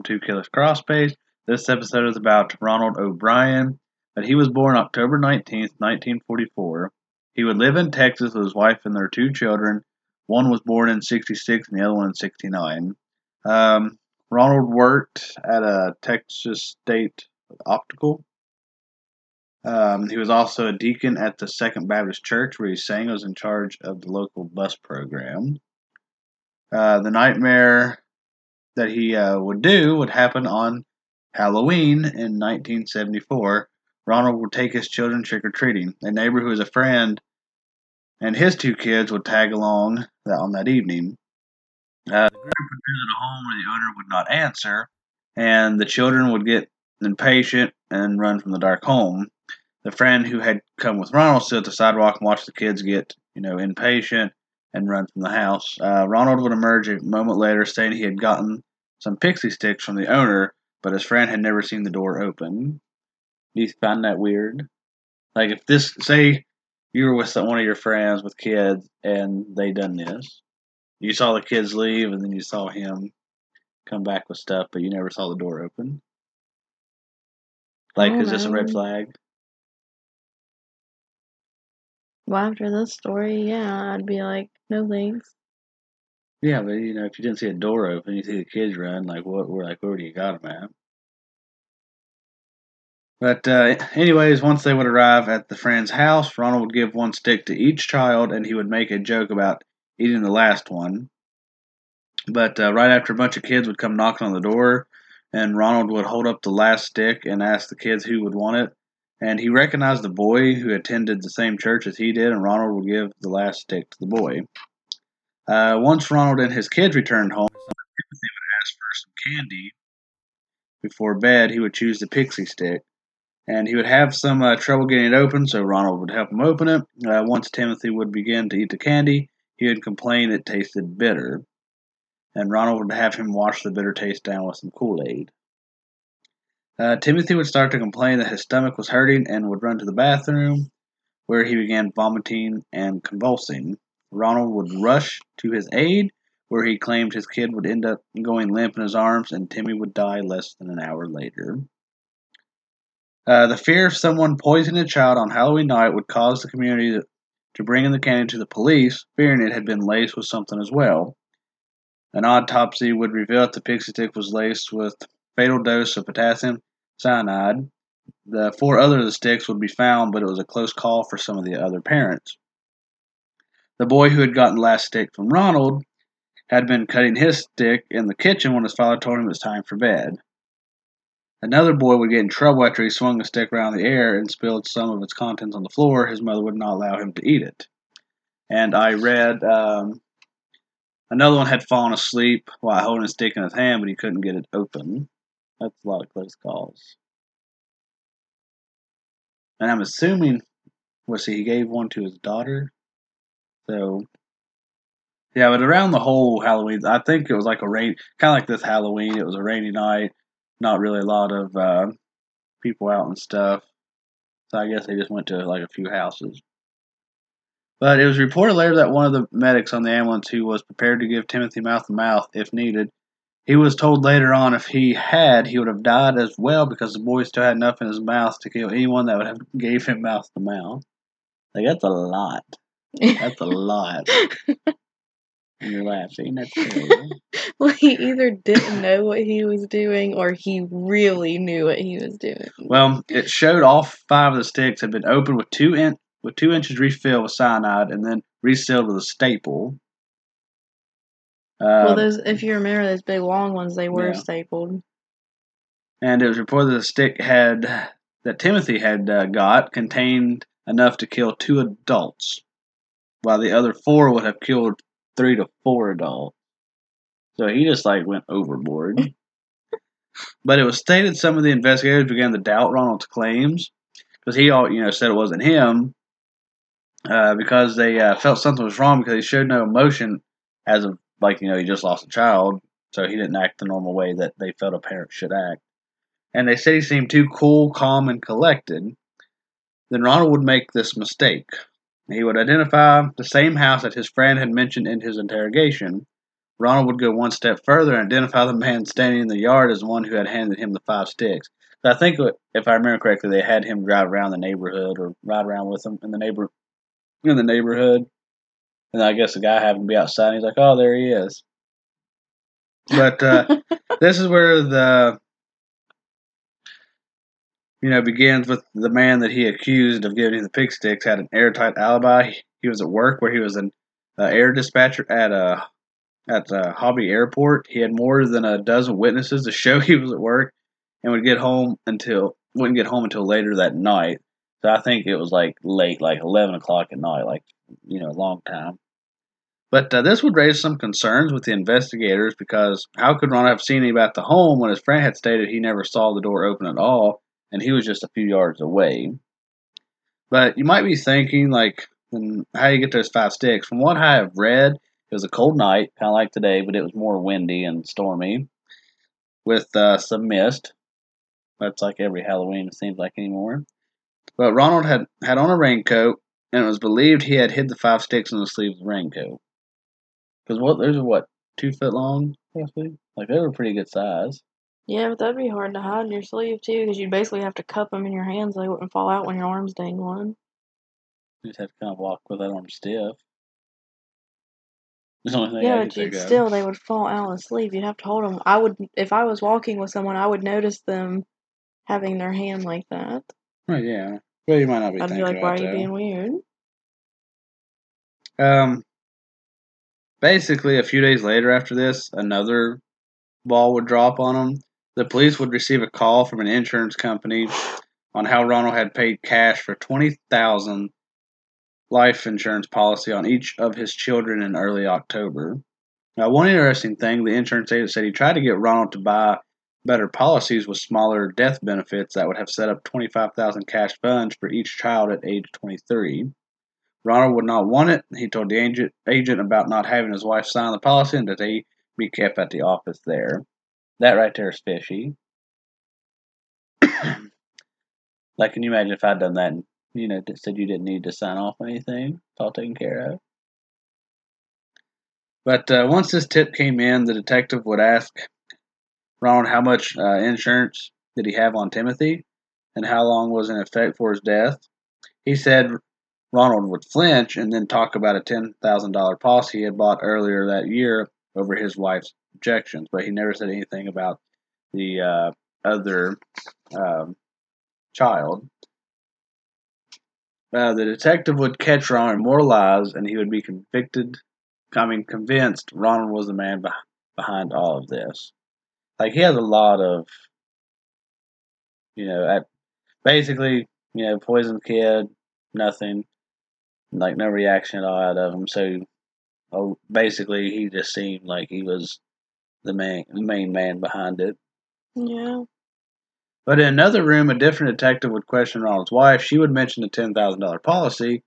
welcome to Killer's Crawl Space. This episode is about Ronald O'Bryan, but he was born October 19th, 1944. He would live in Texas with his wife and their two children. One was born in 66 and the other one in 69. Um, Ronald worked at a Texas State Optical. Um, he was also a deacon at the Second Baptist Church where he sang was in charge of the local bus program. Uh, the nightmare that he uh, would do would happen on Halloween in 1974. Ronald would take his children trick or treating. A neighbor who was a friend and his two kids would tag along on that evening. Uh, the group would visit a home where the owner would not answer, and the children would get impatient and run from the dark home. The friend who had come with Ronald stood at the sidewalk and watched the kids get, you know, impatient and run from the house. Uh, Ronald would emerge a moment later, saying he had gotten some pixie sticks from the owner, but his friend had never seen the door open. Do you find that weird? Like if this, say, you were with one of your friends with kids and they done this, you saw the kids leave and then you saw him come back with stuff, but you never saw the door open. Like, Oh, is this a red oh, flag? Well, after this story, yeah, I'd be like, no thanks. Yeah, but you know, if you didn't see a door open, you see the kids run. Like, what? We're like, where do you got them at? But uh, anyways, once they would arrive at the friend's house, Ronald would give one stick to each child, and he would make a joke about eating the last one. But uh, right after a bunch of kids would come knocking on the door, and Ronald would hold up the last stick and ask the kids who would want it. And he recognized the boy who attended the same church as he did, and Ronald would give the last stick to the boy. Uh, once Ronald and his kids returned home, Timothy would ask for some candy before bed. He would choose the pixie stick, and he would have some uh, trouble getting it open, so Ronald would help him open it. Uh, once Timothy would begin to eat the candy, he would complain it tasted bitter, and Ronald would have him wash the bitter taste down with some Kool Aid. Uh, Timothy would start to complain that his stomach was hurting and would run to the bathroom, where he began vomiting and convulsing. Ronald would rush to his aid, where he claimed his kid would end up going limp in his arms, and Timmy would die less than an hour later. Uh, the fear of someone poisoning a child on Halloween night would cause the community to, bring in the candy to the police, fearing it had been laced with something as well. An autopsy would reveal that the pixie stick was laced with fatal dose of potassium cyanide. The four other of the sticks would be found, but it was a close call for some of the other parents. The boy who had gotten the last stick from Ronald had been cutting his stick in the kitchen when his father told him it was time for bed. Another boy would get in trouble after he swung the stick around the air and spilled some of its contents on the floor. His mother would not allow him to eat it. And I read um, another one had fallen asleep while holding a stick in his hand, but he couldn't get it open. That's a lot of close calls. And I'm assuming, was he, he gave one to his daughter? So, yeah, but around the whole Halloween, I think it was like a rain, kind of like this Halloween. It was a rainy night, not really a lot of uh, people out and stuff. So I guess they just went to like a few houses. But it was reported later that one of the medics on the ambulance who was prepared to give Timothy mouth to mouth if needed, he was told later on if he had, he would have died as well because the boy still had enough in his mouth to kill anyone that would have gave him mouth to mouth. Like that's a lot. That's a lot. You're laughing. That's terrible. well, he either didn't know what he was doing or he really knew what he was doing. Well, it showed all five of the sticks had been opened with two in, with two inches refilled with cyanide and then resealed with a staple. well, Uh, those, if you remember those big long ones, they were Yeah. stapled. and it was reported that the stick had that Timothy had uh, got contained enough to kill two adults, while the other four would have killed three to four adults. So he just like went overboard. but it was stated some of the investigators began to doubt Ronald's claims because he all you know said it wasn't him uh, because they uh, felt something was wrong because he showed no emotion as of like you know he just lost a child, so he didn't act the normal way that they felt a parent should act. And they said he seemed too cool, calm, and collected. Then Ronald would make this mistake. He would identify the same house that his friend had mentioned in his interrogation. Ronald would go one step further and identify the man standing in the yard as the one who had handed him the five sticks. So I think, if I remember correctly, they had him drive around the neighborhood or ride around with him in the neighbor in the neighborhood. And I guess the guy happened to be outside. And he's like, "Oh, there he is." But uh, this is where the you know begins with the man that he accused of giving him the pig sticks had an airtight alibi. He was at work where he was an uh, air dispatcher at a at a Hobby Airport. He had more than a dozen witnesses to show he was at work, and would get home until wouldn't get home until later that night. So I think it was like late, like eleven o'clock at night, like you know, long time. But uh, this would raise some concerns with the investigators because how could Ron have seen anybody at the home when his friend had stated he never saw the door open at all and he was just a few yards away? But you might be thinking, like, how you get those five sticks? From what I have read, it was a cold night, kind of like today, but it was more windy and stormy with uh, some mist. That's like every Halloween, it seems like anymore. But Ronald had, had on a raincoat, and it was believed he had hid the five sticks in the sleeve of the raincoat. Because what those are what two foot long, roughly. Like they were pretty good size. Yeah, but that'd be hard to hide in your sleeve too, because you'd basically have to cup them in your hands so they wouldn't fall out when your arms dangled. You'd have to kind of walk with that arm stiff. yeah, but you'd still they would fall out of the sleeve. You'd have to hold them. I would if I was walking with someone, I would notice them having their hand like that. Oh yeah. Well, you might not be. I'd be like, "Why are you being weird?" Um, Basically, a few days later after this, another ball would drop on them. The police would receive a call from an insurance company on how Ronald had paid cash for 20000 life insurance policy on each of his children in early October. Now, one interesting thing, the insurance agent said he tried to get Ronald to buy better policies with smaller death benefits that would have set up 25,000 cash funds for each child at age 23. Ronald would not want it. He told the agent, agent about not having his wife sign the policy and that they be kept at the office there. That right there is fishy. like, can you imagine if I'd done that and, you know, said you didn't need to sign off anything? It's all taken care of. But uh, once this tip came in, the detective would ask Ronald how much uh, insurance did he have on Timothy and how long was in effect for his death. He said Ronald would flinch and then talk about a $10,000 policy he had bought earlier that year over his wife's objections, but he never said anything about the uh, other um, child. Uh, the detective would catch Ronald in more lies, and he would be convicted. I mean, convinced Ronald was the man behind all of this. Like he has a lot of, you know, at basically, you know, poison kid, nothing like no reaction at all out of him. So, oh, basically, he just seemed like he was the main the main man behind it. Yeah. But in another room, a different detective would question Ronald's wife. She would mention the ten thousand dollar policy.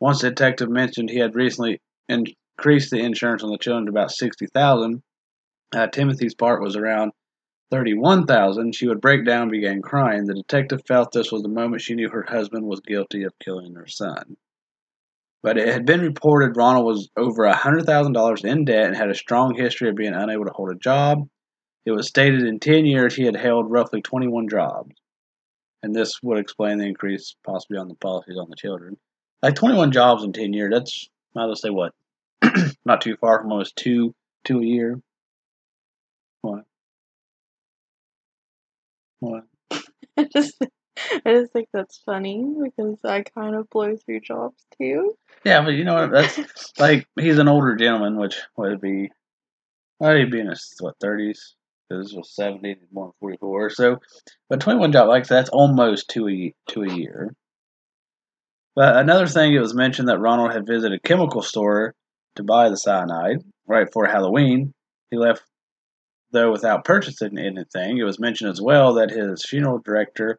Once the detective mentioned he had recently increased the insurance on the children to about sixty thousand. Uh, Timothy's part was around thirty-one thousand. She would break down and began crying. The detective felt this was the moment she knew her husband was guilty of killing her son. But it had been reported Ronald was over $100,000 in debt and had a strong history of being unable to hold a job. It was stated in 10 years he had held roughly 21 jobs. And this would explain the increase possibly on the policies on the children. Like 21 jobs in 10 years, that's, might as say what? Not too far from almost two, two a year. What? What? Just I just think that's funny because I kind of blow through jobs too. Yeah, but you know what? That's like he's an older gentleman, which would be, he'd be in his what thirties because this was seventy, born forty four. So, but twenty one job like that's almost two a two a year. But another thing, it was mentioned that Ronald had visited a chemical store to buy the cyanide right before Halloween. He left though without purchasing anything. It was mentioned as well that his funeral director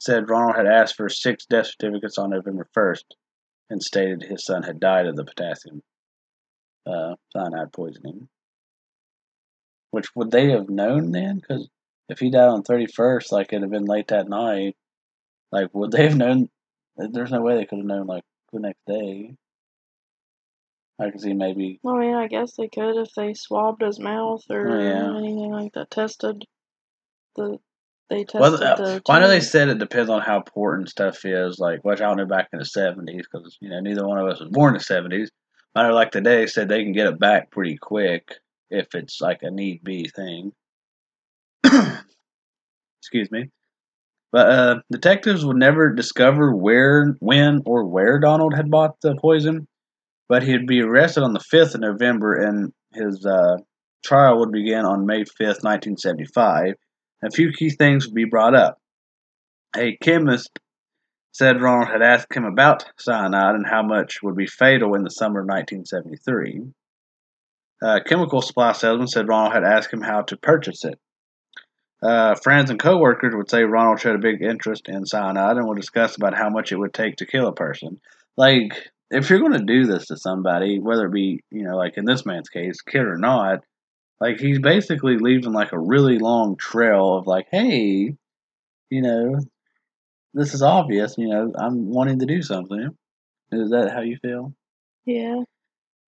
said Ronald had asked for six death certificates on November 1st and stated his son had died of the potassium uh, cyanide poisoning. Which would they have known then? Because if he died on 31st, like it'd have been late that night, like would they have known? There's no way they could have known like the next day. I can see maybe. I mean, I guess they could if they swabbed his mouth or Oh, yeah. anything like that. Tested the. They tested Well, uh, the. well, I know they said it depends on how important stuff is. Like, which I don't know back in the seventies because you know neither one of us was born in the seventies. I know, like today, said they can get it back pretty quick if it's like a need be thing. Excuse me. But uh, detectives would never discover where, when, or where Donald had bought the poison. But he'd be arrested on the 5th of November, and his uh, trial would begin on May 5th, 1975. A few key things would be brought up. A chemist said Ronald had asked him about cyanide and how much would be fatal in the summer of 1973. A chemical supply salesman said Ronald had asked him how to purchase it. Uh, friends and coworkers would say Ronald showed a big interest in cyanide and would discuss about how much it would take to kill a person. Like, if you're going to do this to somebody, whether it be, you know, like in this man's case, kid or not, like he's basically leaving like a really long trail of like, hey, you know, this is obvious, you know, I'm wanting to do something. Is that how you feel? Yeah.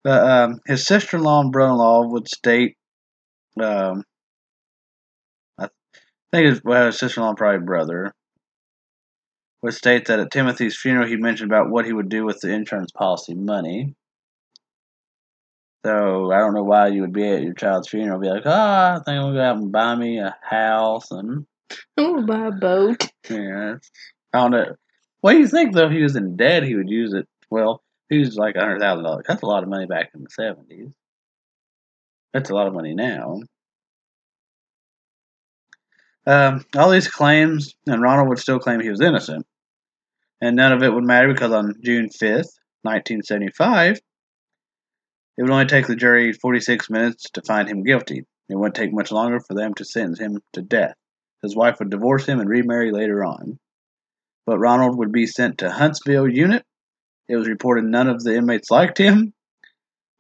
But um, his sister-in-law and brother-in-law would state, um, I think his well, sister-in-law and probably brother would state that at Timothy's funeral he mentioned about what he would do with the insurance policy money. So I don't know why you would be at your child's funeral and be like, oh, I think I'm gonna go out and buy me a house and I'm gonna buy a boat. yeah, I don't know. What do you think though? If he was in debt, he would use it. Well, he was like a hundred thousand dollars. That's a lot of money back in the seventies. That's a lot of money now. Um, all these claims, and Ronald would still claim he was innocent. And none of it would matter because on June 5th, 1975, it would only take the jury 46 minutes to find him guilty. It wouldn't take much longer for them to sentence him to death. His wife would divorce him and remarry later on. But Ronald would be sent to Huntsville unit. It was reported none of the inmates liked him.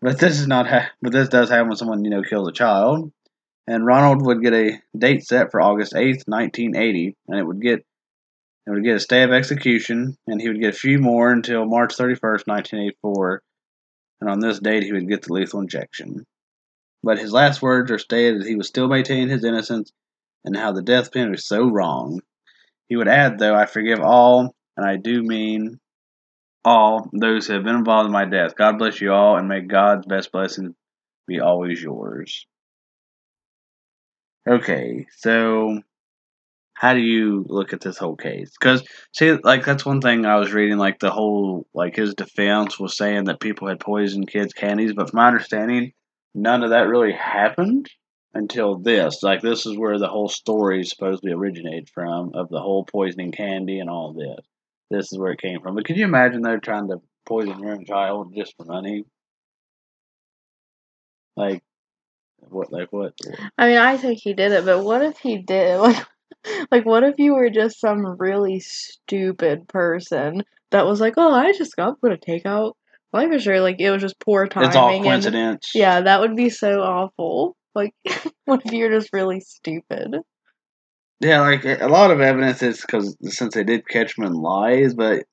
But this is not ha- but this does happen when someone, you know, kills a child and Ronald would get a date set for August 8th, 1980, and it would get it would get a stay of execution, and he would get a few more until March 31st, 1984, and on this date he would get the lethal injection. But his last words are stated that he was still maintaining his innocence and how the death penalty was so wrong. He would add, though, I forgive all, and I do mean all, those who have been involved in my death. God bless you all, and may God's best blessings be always yours. Okay, so how do you look at this whole case? Because see, like that's one thing I was reading. Like the whole, like his defense was saying that people had poisoned kids' candies, but from my understanding, none of that really happened until this. Like this is where the whole story is supposedly originated from of the whole poisoning candy and all this. This is where it came from. But could you imagine they're trying to poison your own child just for money? Like what? Like what? I mean, I think he did it, but what if he did? Like, like what if you were just some really stupid person that was like, "Oh, I just I'm gonna take out life insurance." Like it was just poor timing. It's all and- coincidence. yeah, that would be so awful. Like, what if you're just really stupid? Yeah, like a lot of evidence is because since they did catch him in lies, but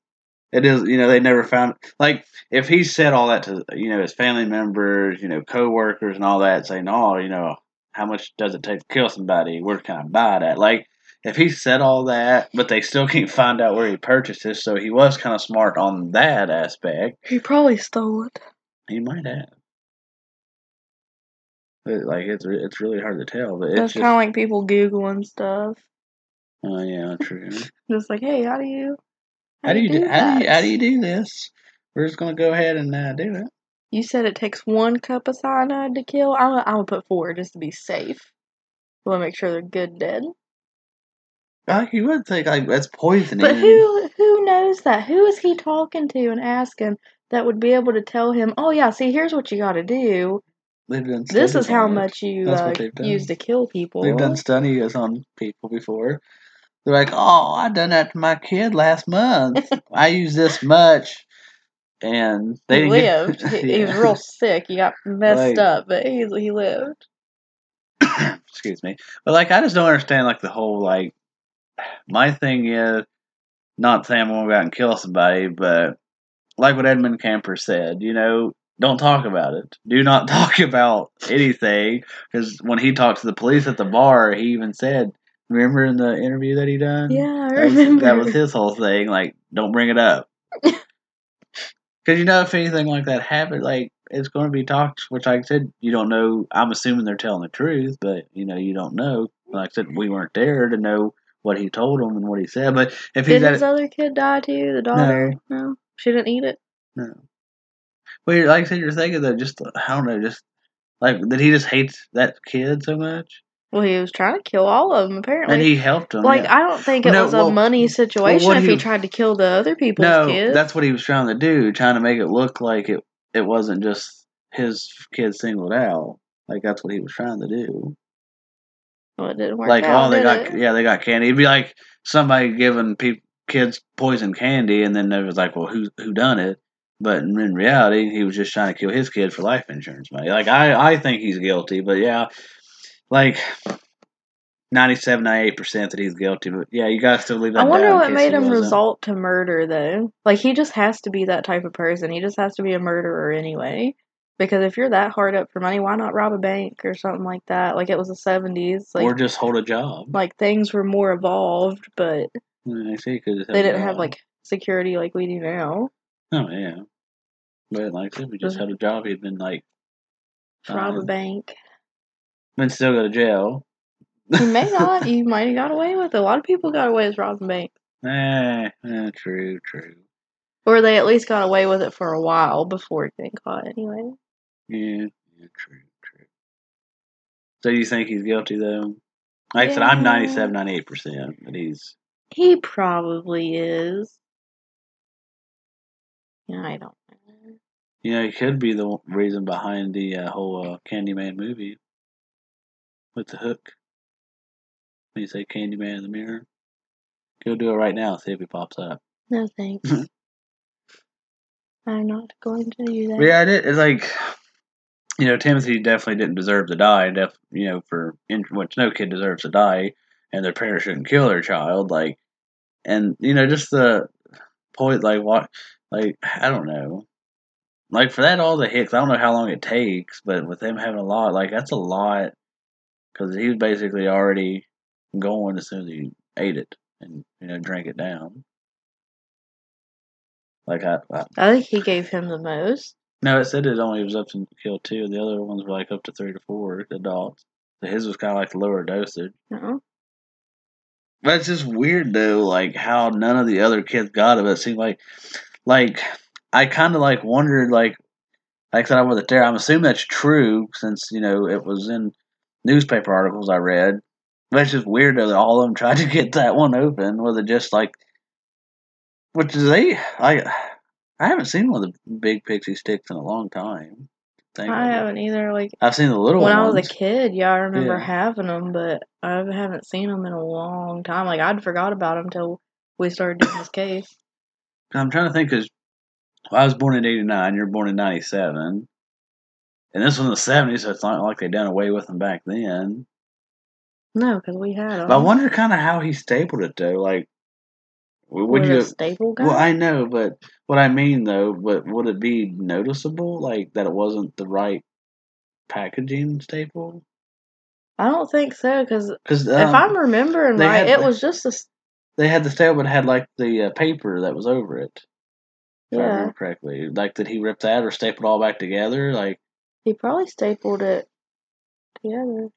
it is you know they never found like if he said all that to you know his family members, you know coworkers and all that, saying oh you know how much does it take to kill somebody? Where can I buy it at? Like if he said all that, but they still can't find out where he purchased it, so he was kind of smart on that aspect. He probably stole it. He might have. But, like it's it's really hard to tell, but it's kind of like people googling stuff. oh yeah true. Just like, hey, how do you? How do you do, how do you how do you do this? We're just gonna go ahead and uh, do it. You said it takes one cup of cyanide to kill. I'm gonna, I'm gonna put four just to be safe. We want to make sure they're good dead. Like you would think like that's poisoning. But who who knows that? Who is he talking to and asking that would be able to tell him? Oh yeah, see, here's what you got to do. They've done This is how much you uh, what they've done. use to kill people. They've done studies on people before. They're like, oh, I done that to my kid last month. I used this much, and they he lived. Get, he, he was real sick. He got messed Like- up, but he he lived. Excuse me, but like I just don't understand like the whole like. My thing is not saying I'm gonna go out and kill somebody, but like what Edmund Kemper said, you know, don't talk about it. Do not talk about anything because when he talked to the police at the bar, he even said, "Remember in the interview that he done? Yeah, I that was, remember. that was his whole thing. Like, don't bring it up because you know if anything like that happened, like it's going to be talked. Which like I said, you don't know. I'm assuming they're telling the truth, but you know you don't know. Like I said, we weren't there to know what he told him and what he said. But if he's Did his other kid die too? The daughter? No. She didn't eat it? No. Well, you're, like I said, you're thinking that just I don't know, just like that he just hates that kid so much, Well, he was trying to kill all of them, apparently. and he helped him. like, yeah. I don't think it No, was well, a money situation what if he- he tried to kill the other people's no, kids. that's what he was trying to do, trying to make it look like it it wasn't just his kid singled out. Like that's what he was trying to do. Well, it didn't work like, oh, out, oh, they got it? yeah, they got candy. It'd be like somebody giving peop kids poison candy, and then they was like, well, who who done it? But in reality, he was just trying to kill his kid for life insurance money. Like I, I think he's guilty, but yeah, like 97, 98 percent that he's guilty. But yeah, you gotta still leave that. I wonder what made him result to murder, though. Like, he just has to be that type of person. He just has to be a murderer anyway. Because if you're that hard up for money, why not rob a bank or something like that? Like, it was the 70s. Like, or just hold a job. like things were more evolved, but I see, just they didn't have, like, security like we do now. Oh yeah, but like if he just had a job, he'd been like, Rob a bank. been still go to jail. You may not. You might have got away with it. A lot of people got away with robbing banks. Eh, eh, true, true. Or they at least got away with it for a while before getting caught anyway. Yeah, yeah, true, true. So you think he's guilty though? Like I said, I'm Yeah. 97, 98 percent, but he's He probably is. Yeah, I don't know. you know he could be the reason behind the uh, whole uh, Candyman movie with the hook. When you say Candyman in the mirror, go do it right now. See if he pops up. No thanks. I'm not going to do that. Yeah, it is. It's like, you know, Timothy definitely didn't deserve to die. Def, you know, for which no kid deserves to die, and their parents shouldn't kill their child. Like, and you know, just the point, like what, like I don't know, like for that all the hits. I don't know how long it takes, but with them having a lot, like that's a lot, because he was basically already going as soon as he ate it and you know drank it down. Like I, I I think he gave him the most. No, it said it only was up to kill two. The other ones were like up to three to four adults. So his was kind of like the lower dosage. No. But it's just weird though, like how none of the other kids got it. It seemed like, like I kind of like wondered, like, like I said, I wasn't there. I'm assuming that's true since you know it was in newspaper articles I read. But it's just weird though that all of them tried to get that one open. Was it just like, which is they? I I haven't seen one of the big pixie sticks in a long time. Think I haven't either. Like, I've seen the little ones. when I was a kid, yeah, I remember Yeah. having them, but I haven't seen them in a long time. Like, I'd forgot about them until we started doing this case. I'm trying to think because I was born in '89. You're born in '97, and this was in the '70s, so it's not like they done away with them back then. No, because we had them. But I wonder kind of how he stapled it though. Like, would you? a staple gun? Well, I know, but what I mean though, but would it be noticeable, like that it wasn't the right packaging staple? I don't think so, because Because if I'm remembering Um, right, had it was just a. they had the staple, but it had like the uh, paper that was over it. If I Yeah. remember correctly, like did he rip that or staple it all back together? Like, He probably stapled it together.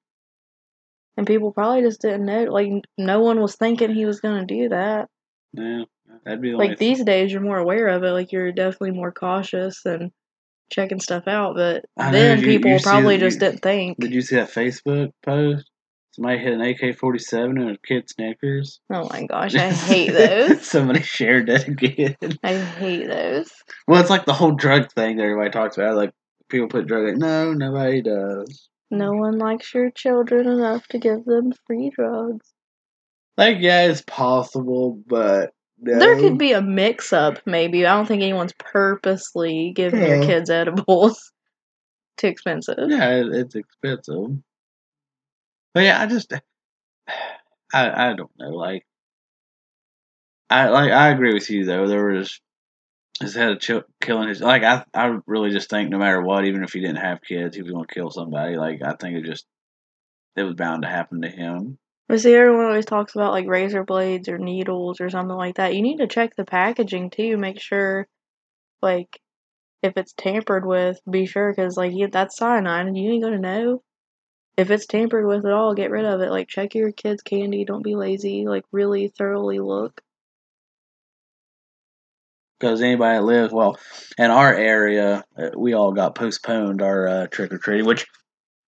And people probably just didn't know. Like, no one was thinking he was going to do that. Yeah, that'd be the Like, these days, you're more aware of it. Like, you're definitely more cautious and checking stuff out. But know, then you- people you probably just you- didn't think. Did you see that Facebook post? Somebody hit an AK forty seven and a kid's Snickers. Oh my gosh, I hate those. Somebody shared that again. I hate those. Well, it's like the whole drug thing that everybody talks about. Like people put drug. Like, no, nobody does. No one likes your children enough to give them free drugs. Like, yeah, it's possible, but no. There could be a mix up, maybe. I don't think anyone's purposely giving your Yeah. kids edibles. Too expensive. Yeah, it's expensive. But yeah, I just, I, I don't know. Like, I like I agree with you though. There was instead of ch- killing his like I I really just think no matter what, even if he didn't have kids, he was gonna kill somebody. Like I think it just it was bound to happen to him. But see, everyone always talks about like razor blades or needles or something like that. You need to check the packaging too. Make sure, like, if it's tampered with, be sure because like you, that's cyanide, and you ain't gonna know. If it's tampered with at all, get rid of it. Like, check your kids' candy. Don't be lazy. Like, really thoroughly look. Because anybody that lives well in our area, uh, we all got postponed our uh, trick or treating, which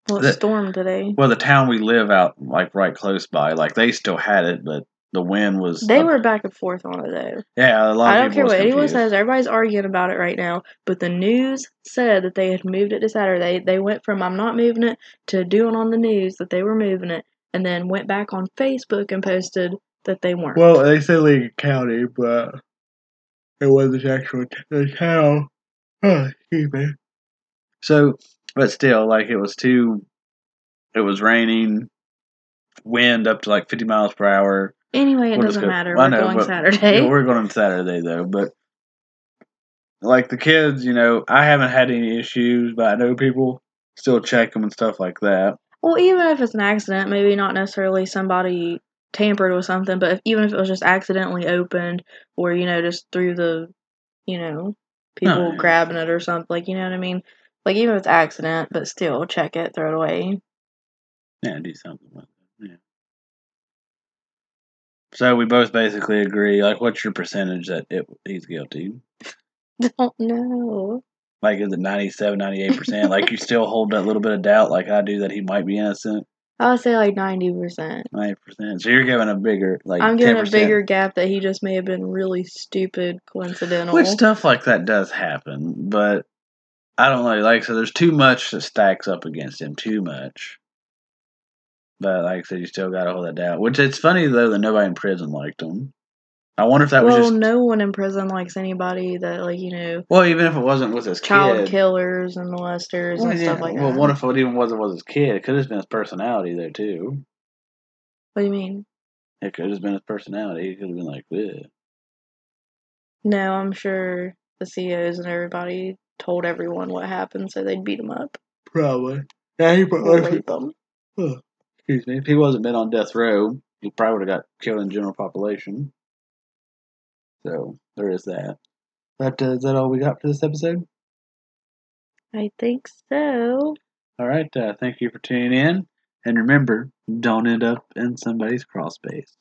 Well, it The- stormed today. well the town we live out like right close by, like they still had it, but the wind was They up- were back and forth on it though. yeah a lot I of don't people care was what anyone says. Everybody's arguing about it right now. But the news said that they had moved it to Saturday. They went from I'm not moving it to doing on the news that they were moving it, and then went back on Facebook and posted that they weren't. Well, they said Lincoln County, but it wasn't actual t- the town. Oh, excuse me. So, but still, like it was too. It was raining, wind up to like fifty miles per hour. anyway, it just doesn't matter. We're know, going Saturday. Yeah, we're going on Saturday though, but like the kids, you know, I haven't had any issues, but I know people still check them and stuff like that. Well, even if it's an accident, maybe not necessarily somebody tampered with something, but if, even if it was just accidentally opened or, you know, just through the, you know, people yeah. grabbing it or something, like, you know what I mean? Like, even if it's accident, but still, check it, throw it away. Yeah, do something with it. Yeah. So we both basically agree. Like, what's your percentage that it, he's guilty? Don't know. Like, is it 97, 98%? like, you still hold that little bit of doubt, like I do, that he might be innocent? I would say like 90%. 90%. So you're giving a bigger, like, I'm giving 10%. a bigger gap that he just may have been really stupid, coincidental. Which stuff like that does happen, but I don't know. Like, so there's too much that stacks up against him, too much. But like I said, you still got to hold that down. Which it's funny though that nobody in prison liked him. I wonder if that well, was just no one in prison likes anybody that, like, you know, well, even if it wasn't with his child kid. killers and molesters Well, and yeah. stuff like that. well, that. what if it even wasn't with his kid? It could have been his personality there too. what do you mean? It could have been his personality. He could have been like, this. No, I'm sure the CEOs and everybody told everyone what happened, so they'd beat him up probably. Yeah, he or rape them. Excuse me. If he wasn't been on death row, he probably would have got killed in general population. So there is that. But uh, is that all we got for this episode? I think so. All right. Uh, thank you for tuning in, and remember, don't end up in somebody's crawl space.